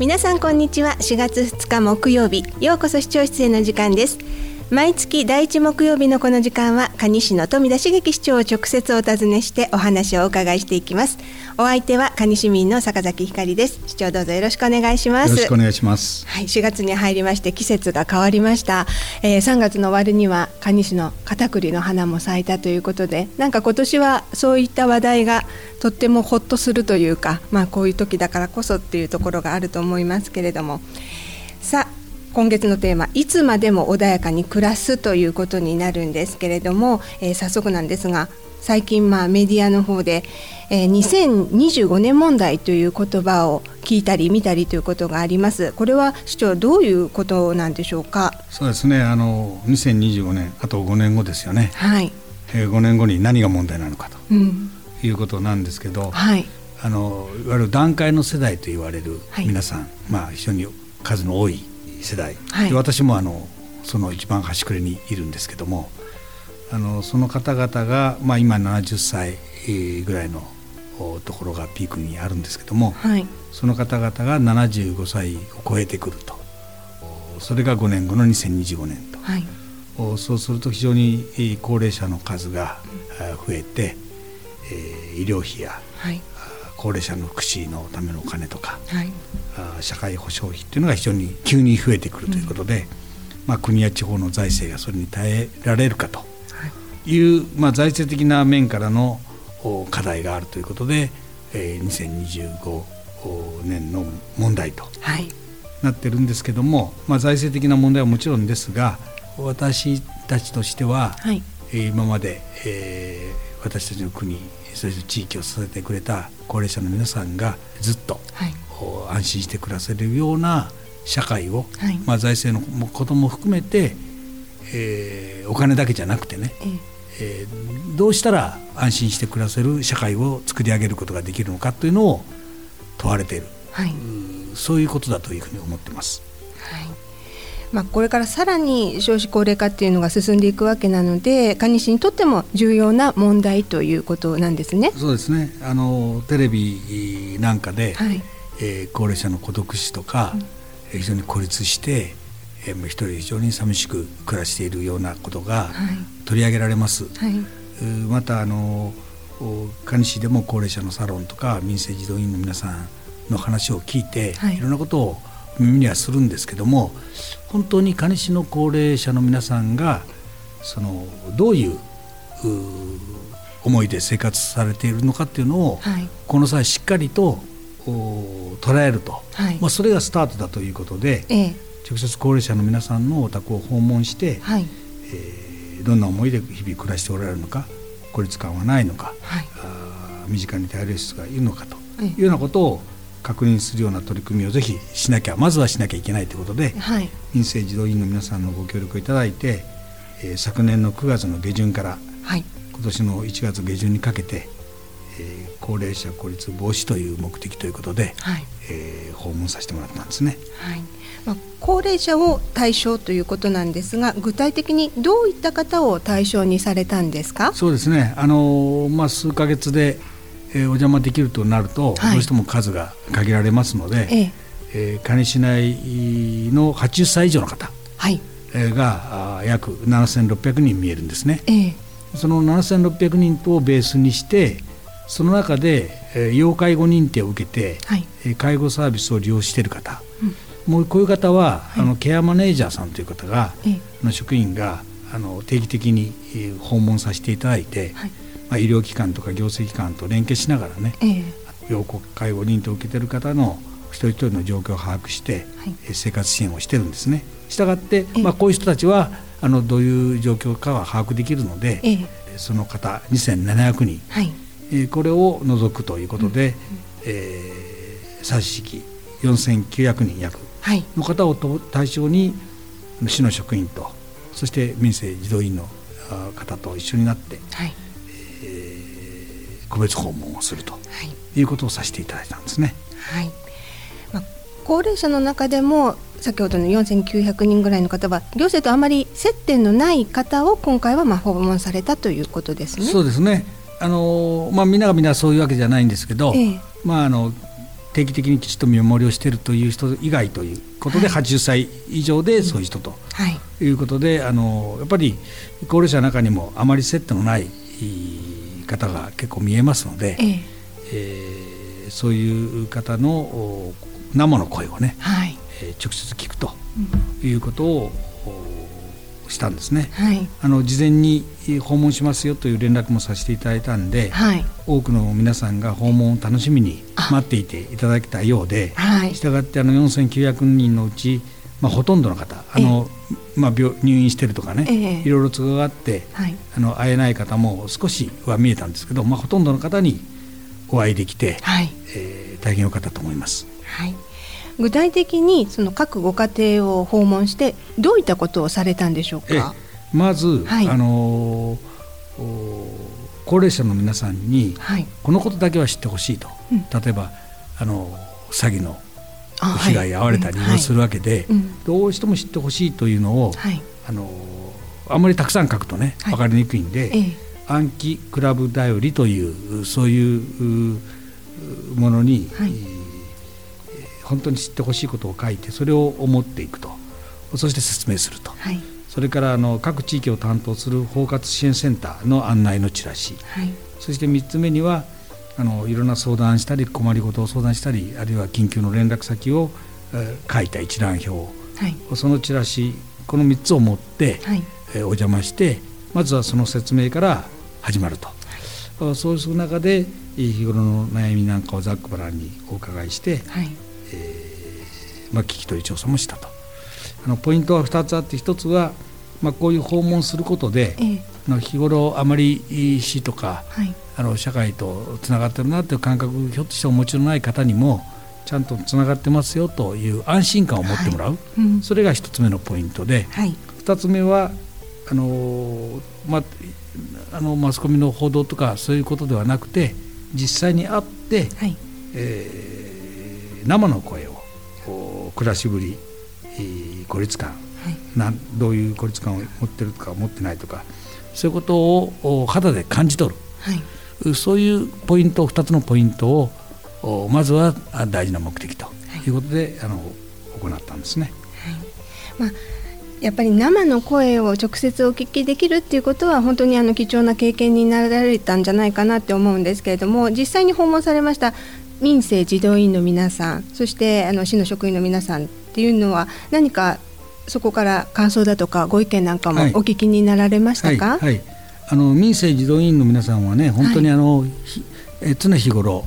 皆さんこんにちは。4月2日木曜日。ようこそ視聴室への時間です。毎月第一木曜日のこの時間は蟹市の富田茂樹市長を直接お尋ねしてお話をお伺いしていきます。お相手は蟹市民の坂崎ひかりです。市長どうぞよろしくお願いします。よろしくお願いします。はい4月に入りまして季節が変わりました、えー、3月の終わりには蟹市の片栗の花も咲いたということでなんか今年はそういった話題がとってもほっとするというかまあこういう時だからこそっていうところがあると思いますけれども。さあ今月のテーマ「いつまでも穏やかに暮らす」ということになるんですけれども、えー、早速なんですが最近まあメディアの方で、えー、2025年問題という言葉を聞いたり見たりということがあります。これは市長どういうことなんでしょうか？そうですね。あの2025年あと5年後ですよね。はい。えー、5年後に何が問題なのかと、いうことなんですけど、はい。あのいわゆる団塊の世代と言われる皆さん、はい、まあ非常に数の多い世代、はい、で私もあのその一番端くれにいるんですけどもあのその方々が、まあ、今70歳ぐらいのところがピークにあるんですけども、はい、その方々が75歳を超えてくると。それが5年後の2025年と、はい、そうすると非常に高齢者の数が増えて、えー、医療費や、はい、高齢者の福祉のためのお金とか、はい、社会保障費っていうのが非常に急に増えてくるということで、うん、まあ、国や地方の財政がそれに耐えられるかという、はい、まあ、財政的な面からの課題があるということで、えー、2025年の問題となってるんですけども、まあ、財政的な問題はもちろんですが私たちとしては、はい、今まで、えー、私たちの国そして地域を支えてくれた高齢者の皆さんがずっと、はい、安心して暮らせるような社会を、はい、まあ、財政のことも含めて、えー、お金だけじゃなくてね、えー、どうしたら安心して暮らせる社会を作り上げることができるのかというのを問われている、はい、そういうことだというふうに思ってます。はいまあ、これからさらに少子高齢化っていうのが進んでいくわけなので蟹市にとっても重要な問題ということなんですね。そうですね。あのテレビなんかで、はい、えー、高齢者の孤独死とか、うん、非常に孤立して、えー、一人非常に寂しく暮らしているようなことが取り上げられます。はい、またあの蟹市でも高齢者のサロンとか民生児童院の皆さんの話を聞いて、はい、いろんなことを耳にはするんですけども本当に蟹市の高齢者の皆さんがそのどういう思いで生活されているのかっていうのを、はい、この際しっかりと捉えると、はい、まあ、それがスタートだということで、ええ、直接高齢者の皆さんのお宅を訪問して、はい、えー、どんな思いで日々暮らしておられるのか孤立感はないのか、はい、あ身近に頼れる人がいるのかというようなことを確認するような取り組みをぜひしなきゃまずはしなきゃいけないということで、はい、民生児童院の皆さんのご協力をいただいて、えー、昨年の9月の下旬から、はい、今年の1月下旬にかけて、えー、高齢者孤立防止という目的ということで、はい、えー、訪問させてもらったんですね。はい。まあ、高齢者を対象ということなんですが具体的にどういった方を対象にされたんですか？そうですね。あの、まあ、数か月でえー、お邪魔できるとなると、はい、どうしても数が限られますので、ええ。えー、蟹市内の80歳以上の方、はい。えー、が約7600人見えるんですね。ええ、その7600人をベースにしてその中で、えー、要介護認定を受けて、はい、えー、介護サービスを利用している方、うん、もうこういう方は、はい、あのケアマネージャーさんという方が、えの職員があの定期的に訪問させていただいて、はいまあ、医療機関とか行政機関と連携しながらね、えー、要介護認定を受けている方の一人一人の状況を把握して、はい、生活支援をしてるんですね。したがって、まあ、こういう人たちはあのどういう状況かは把握できるので、えー、その方2700人、はい。えー、これを除くということで、うん、えー、差し引き4900人約の方を対象に市の職員とそして民生児童院の方と一緒になって、はい個別訪問をするとい。うことをさせていただいたんですね。はい。まあ、高齢者の中でも先ほどの4900人ぐらいの方は行政とあまり接点のない方を今回はまあ訪問されたということですね。そうですね。あの、まあ、みんながみんなそういうわけじゃないんですけど、ええ、まあ、あの定期的にきちっと見守りをしているという人以外とい。うことで、はい、80歳以上でそういう人と、はい、いうことであのやっぱり高齢者の中にもあまり接点のない方が結構見えますので、ええ。えー、そういう方の生の声をね、はい、えー、直接聞くということを、したんですね、はい、あの事前に訪問しますよという連絡もさせていただいたんで、はい、多くの皆さんが訪問を楽しみに待っていていただけたようで、はい、したがってあの4900人のうち、まあ、ほとんどの方あの、まあ、病入院してるとかね、ええ、いろいろ都合があって、はい、あの会えない方も少しは見えたんですけど、まあ、ほとんどの方にお会いできて、はい。えー、大変良かったと思います。はい。具体的にその各ご家庭を訪問してどういったことをされたんでしょうか？まず、はい、あの高齢者の皆さんに、このことだけは知ってほしいと、うん、例えばあの詐欺の被害に遭われたりもするわけで、どうしても知ってほしいというのを、あのあんまりたくさん書くとね分かりにくいんで、暗記クラブだよりというそういうものに、本当に知ってほしいことを書いてそれを思っていくと。そして説明すると、はい、それからあの各地域を担当する包括支援センターの案内のチラシ、はい、そして3つ目にはあのいろんな相談したり困りごとを相談したりあるいは緊急の連絡先を、えー、書いた一覧表、はい、そのチラシこの3つを持って、はい。えー、お邪魔してまずはその説明から始まると、はい、そうする中で日頃の悩みなんかをざっくばらんにお伺いして、はい。えーまあ、聞き取り調査もしたと。あのポイントは2つあって1つは、まあ、こういう訪問することで、ええ、日頃あまり市とか、はい、あの社会とつながってるなという感覚ひょっとしてお持ちのない方にもちゃんとつながってますよという安心感を持ってもらう、はい。うん、それが1つ目のポイントで、はい、2つ目はあの、まあ、あのマスコミの報道とかそういうことではなくて実際に会って、はい、えー生の声を暮らしぶり孤立感、はい、どういう孤立感を持ってるとか持ってないとかそういうことを肌で感じ取る、はい、そういうポイント2つのポイントをまずは大事な目的とい。うことで、はい、あの行ったんですね。はい。まあやっぱり生の声を直接お聞きできるっていうことは本当にあの貴重な経験になられたんじゃないかなって思うんですけれども実際に訪問されました民生児童院の皆さんそしてあの市の職員の皆さんっていうのは何かそこから感想だとかご意見なんかもお聞きになられましたか、はいはい、あの民生児童院の皆さんはね本当にあの、はい、え常日頃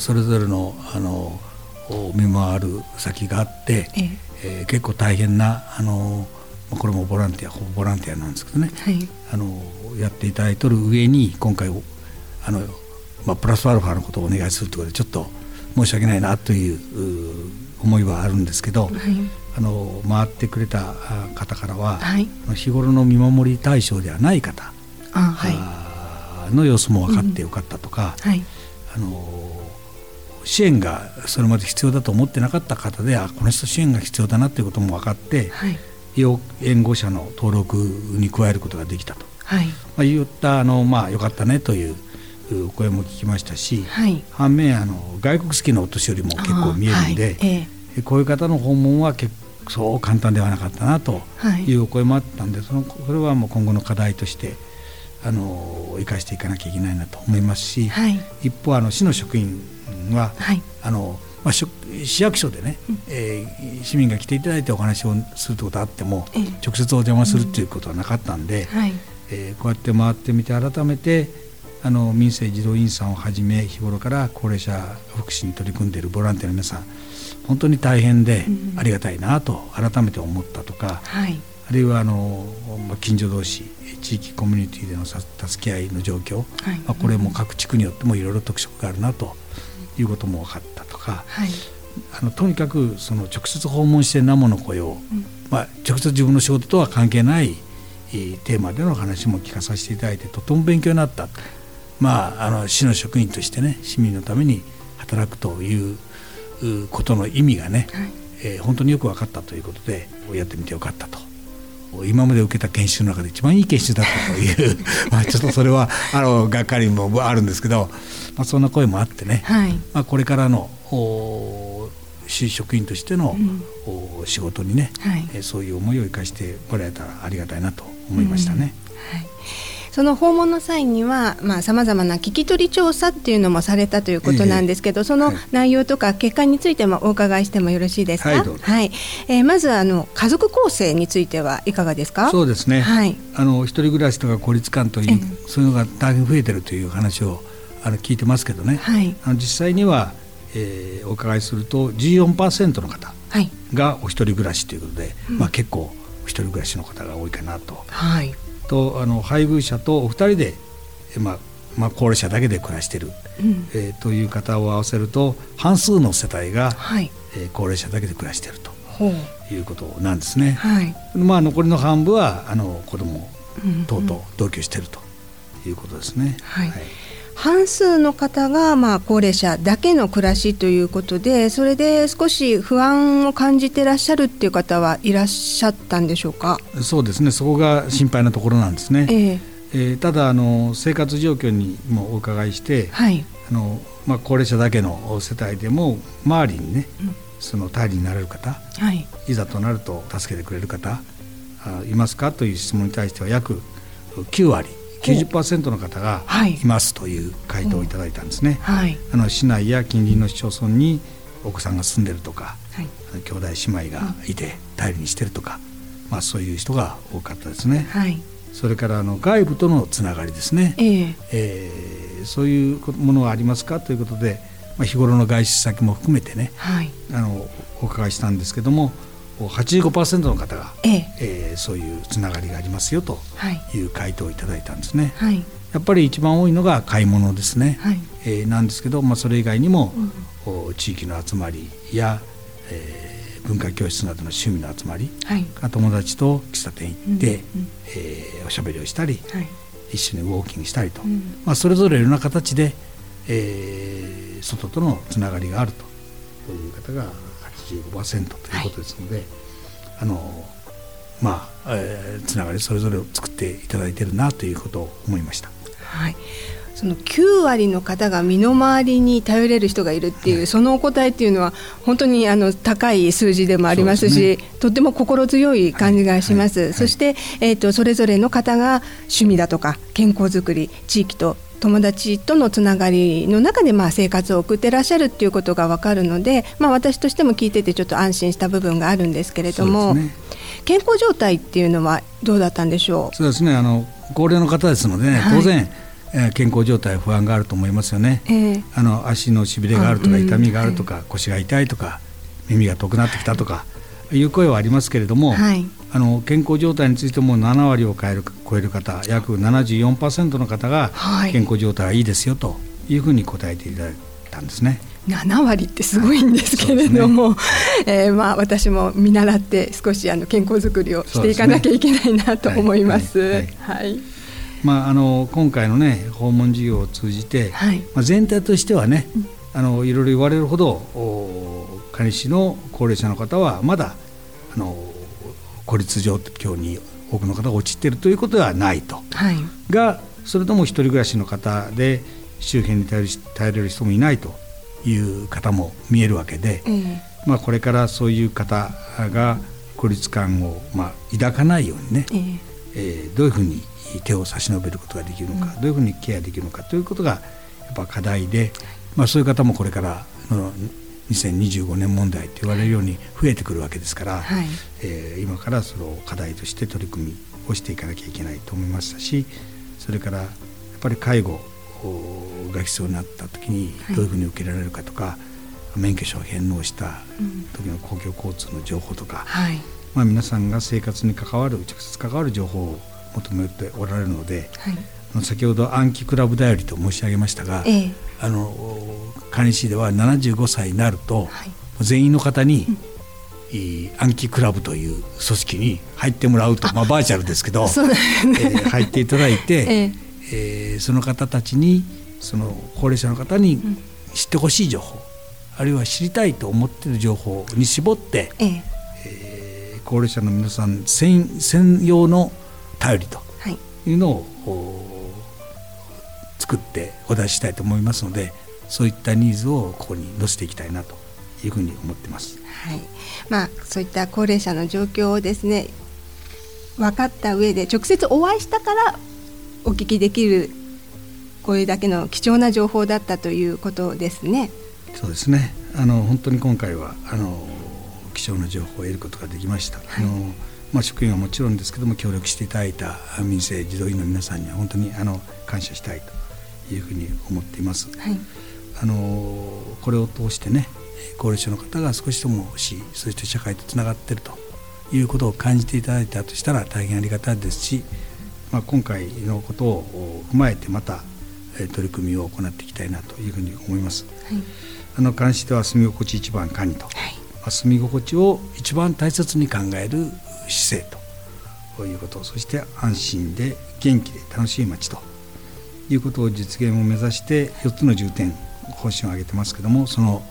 それぞれのあの見回る先があって、ええ。えー、結構大変なあのこれもボランティアほぼボランティアなんですけどね、はい、あのやっていただいてる上に今回あのまあ、プラスアルファのことをお願いするということでちょっと申し訳ないなという思いはあるんですけど、はい、あの回ってくれた方からは、はい、日頃の見守り対象ではない方はい、の様子も分かってよかったとか、うんはい、あの支援がそれまで必要だと思ってなかった方であこの人支援が必要だなということも分かって、はい、援護者の登録に加えることができたと、はい。まあ、言ったあの、まあ、よかったねというお声も聞きましたし、はい、反面あの外国好きのお年寄りも結構見えるんで、はい。ええ、こういう方の訪問は結構そう簡単ではなかったなとい。うお声もあったんでそのそれはもう今後の課題としてあの生かしていかなきゃいけないなと思いますし、はい、一方あの市の職員は、あのまあ、市役所でね、うん、えー、市民が来ていただいてお話をするということあっても、え直接お邪魔するということはなかったんで、うん。はい、えー、こうやって回ってみて改めてあの民生児童員さんをはじめ日頃から高齢者福祉に取り組んでいるボランティアの皆さん本当に大変でありがたいなと改めて思ったとか、はい、あるいはあの近所同士地域コミュニティでの助け合いの状況、はい、まあ、これも各地区によってもいろいろ特色があるなということも分かったとか、はい、あのとにかくその直接訪問して生の声を、うん、まあ、直接自分の仕事とは関係ないテーマでの話も聞かさせていただいてとても勉強になった。まあ、あの市の職員としてね市民のために働くということの意味がね、はい、えー、本当によく分かったということでやってみてよかったと。今まで受けた研修の中で一番いい研修だったという まあちょっとそれはあのがっかりもあるんですけど、まあ、そんな声もあってね、はい、まあ、これからの市職員としての、うん、仕事にね、はい、そういう思いを生かしてもらえたらありがたいなと思いましたね。うん、はいその訪問の際にはさまざ、まな聞き取り調査っていうのもされたということなんですけど、えー、その内容とか結果についてもお伺いしてもよろしいですか？はい、はい、えー、まずあの家族構成についてはいかがですか？そうですね。はい。あの一人暮らしとか孤立感という、そういうのが大変増えてるという話をあの聞いてますけどね。はい。あの実際にはえー、お伺いすると14%の方がお一人暮らしということで、はい、まあ、結構お一人暮らしの方が多いかなと。はい、とあの配偶者とお二人で、まあまあ、高齢者だけで暮らしている、うん、えー、という方を合わせると半数の世帯が、はい、えー、高齢者だけで暮らしているということなんですね。はい、まあ、残りの半分はあの子供等々同居しているということですね。はい、はい半数の方がまあ高齢者だけの暮らしということでそれで少し不安を感じてらっしゃるっていう方はいらっしゃったんでしょうか？そうですね。そこが心配なところなんですね。えー、えー、ただあの生活状況にもお伺いして、はい。あのまあ、高齢者だけの世帯でも周りにね、うん、その頼りになれる方、はい、いざとなると助けてくれる方あいますか？という質問に対しては約9割90%の方がい。ますという回答をいただいたんですね。はい、あの市内や近隣の市町村にお子さんが住んでるとか、はい、兄弟姉妹がいて頼りにしてるとか、まあ、そういう人が多かったですね。はい、それからあの外部とのつながりですね、えー、えー、そういうものはありますかということで、まあ、日頃の外出先も含めてね、はい、あのお伺いしたんですけども85%の方が、ええ。えー、そういうつながりがありますよとい。う回答をいただいたんですね。はい、やっぱり一番多いのが買い物ですね、はい、えー、なんですけど、まあ、それ以外にも、うん、地域の集まりや、えー、文化教室などの趣味の集まり、はい、友達と喫茶店行って、うんうん、えー、おしゃべりをしたり、はい、一緒にウォーキングしたりと、うん、まあ、それぞれいろんな形で、えー、外とのつながりがあるという方が85%ということですので、はい、あのまあ、えー、つながりそれぞれを作っていただいているなということを思いました。はい。その9割の方が身の回りに頼れる人がいるっていう、はい、そのお答えっていうのは本当にあの高い数字でもありますし、ね、とっても心強い感じがします。はい。はい、そして、えーと、それぞれの方が趣味だとか健康づくり地域と友達とのつながりの中でまあ生活を送ってらっしゃるっていうことが分かるので、まあ、私としても聞いててちょっと安心した部分があるんですけれども、ね、健康状態っていうのはどうだったんでしょう？そうですね。あの高齢の方ですので、ね、当然、えー、健康状態不安があると思いますよね、えー、あの足のしびれがあるとか痛みがあるとか、腰が痛いとか耳が遠くなってきたとかいう声はありますけれども、はい、あの健康状態についても7割を超える超える方約74%の方が健康状態はいいですよというふうに答えていただいたんですね。7割ってすごいんですけれども、ね。えー、まあ、私も見習って少しあの健康づくりをしていかなきゃいけないなと思います。はいまあ、あの今回の、ね、訪問事業を通じて、はい、まあ、全体としてはね、あのいろいろ言われるほど蟹市の高齢者の方はまだあの孤立状況に多くの方が陥っているということではないと、はい、がそれとも一人暮らしの方で周辺に頼れる人もいないという方も見えるわけで、えー、まあ、これからそういう方が孤立感をまあ抱かないようにね、えー、えー、どういうふうに手を差し伸べることができるのか、うん、どういうふうにケアできるのかということがやっぱ課題で、まあ、そういう方もこれからの2025年問題と言われるように増えてくるわけですから、はい、えー、今からその課題として取り組みをしていかなきゃいけないと思いましたしそれからやっぱり介護が必要になった時にどういうふうに受けられるかとか、はい、免許証を返納した時の公共交通の情報とか、はい、まあ、皆さんが生活に関わる直接関わる情報を求めておられるので、はい、先ほど暗記クラブだよりと申し上げましたが、ええ、あの蟹市では75歳になると、はい、全員の方に、うん、暗記クラブという組織に入ってもらうとまあ、バーチャルですけど、ね。えー、入っていただいて、ええ。えー、その方たちにその高齢者の方に知ってほしい情報、うん、あるいは知りたいと思っている情報に絞って、ええ。えー、高齢者の皆さん専専用の頼りとい。うのを、はい、作ってお出ししたいと思いますのでそういったニーズをここに載せていきたいなというふうに思ってます。はいまあ、そういった高齢者の状況をですね分かった上で直接お会いしたからお聞きできるこれだけの貴重な情報だったということですね。そうですねあの本当に今回はあの貴重な情報を得ることができました。はい、あのまあ、職員はもちろんですけども協力していただいた民生児童院の皆さんには本当にあの感謝したいというふうに思っています。はい、あのこれを通してね高齢者の方が少しでもしそして社会とつながっているということを感じていただいたとしたら大変ありがたいですし、まあ、今回のことを踏まえてまた取り組みを行っていきたいなというふうに思います。はい、あの監視では住み心地一番管理と、はい、住み心地を一番大切に考える姿勢ということそして安心で元気で楽しい街ということを実現を目指して4つの重点方針を挙げてますけどもその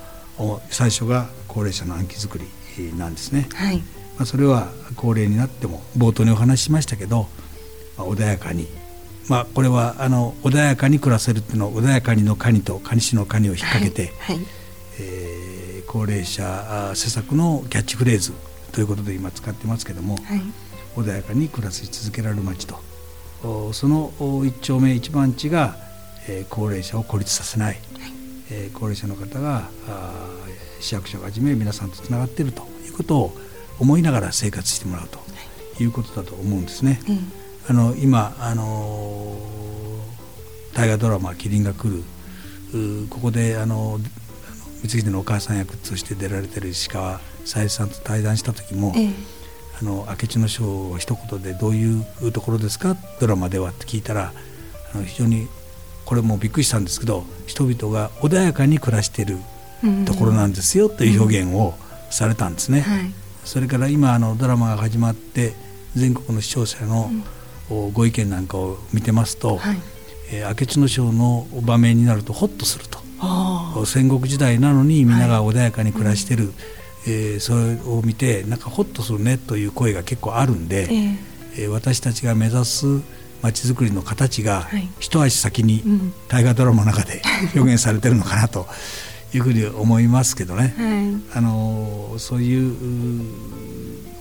最初が高齢者の暗記づくりなんですね。はい、まあ、それは高齢になっても冒頭にお話ししましたけど、まあ、穏やかにまあ、これはあの穏やかに暮らせるっていうのを穏やかにのカニとカニ氏のカニを引っ掛けて、はいはい、えー、高齢者施策のキャッチフレーズということで今使ってますけども、はい、穏やかに暮らし続けられる街とその一丁目一番地が、えー、高齢者を孤立させない、はい、えー、高齢者の方が市役所をはじめ皆さんとつながっているということを思いながら生活してもらうとい。うことだと思うんですね。あの今あの大河ドラマ「麒麟が来る」ここであの光秀のお母さん役として出られてる石川さゆりさんと対談した時も、ええ、あの明智の章を一言でどういうところですか？ドラマではって聞いたらあの非常にこれもびっくりしたんですけど人々が穏やかに暮らしているところなんですよという表現をされたんですね。うん。はい、それから今あのドラマが始まって全国の視聴者のご意見なんかを見てますと、はい、えー、明智の章の場面になるとホッとすると。戦国時代なのにみんなが穏やかに暮らしてる、はい、えー、それを見てなんかホッとするねという声が結構あるんで、えー、えー、私たちが目指すまちづくりの形が一足先に大河ドラマの中で 表現されてるのかなというふうに思いますけどね、はい、あのそういう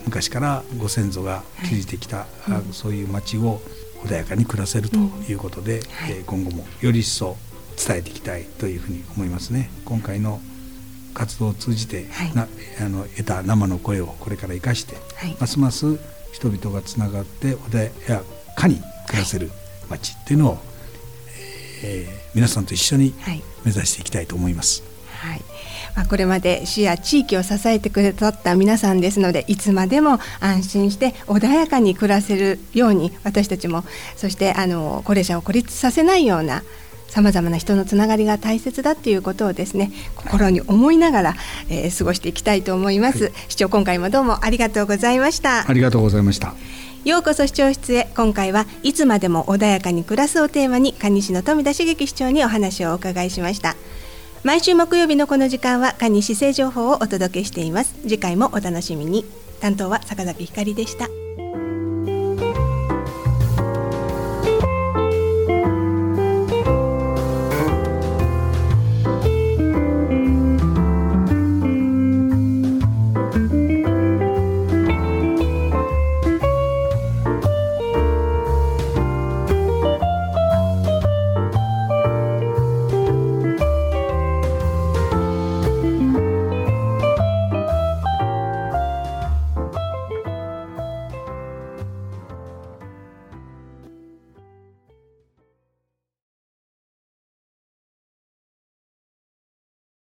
昔からご先祖が築いてきた、はい、そういう町を穏やかに暮らせるということで、うんはい、今後もより一層伝えていきたいというふうに思いますね。今回の活動を通じて、はい、なあの得た生の声をこれから生かして、はい、ますます人々がつながって穏やかに暮らせる街っていうのを、はい、えー、皆さんと一緒に目指していきたいと思います。はい。まあ、これまで市や地域を支えてくださった皆さんですのでいつまでも安心して穏やかに暮らせるように私たちもそしてあの高齢者を孤立させないようなさまざまな人のつながりが大切だっていうことをですね心に思いながら、えー、過ごしていきたいと思います、はい、市長今回もどうもありがとうございました。ありがとうございました。ようこそ視聴室へ。今回はいつまでも穏やかに暮らすをテーマに蟹市の富田茂樹市長にお話をお伺いしました。毎週木曜日のこの時間は蟹市政情報をお届けしています。次回もお楽しみに。担当は坂崎ひかりでした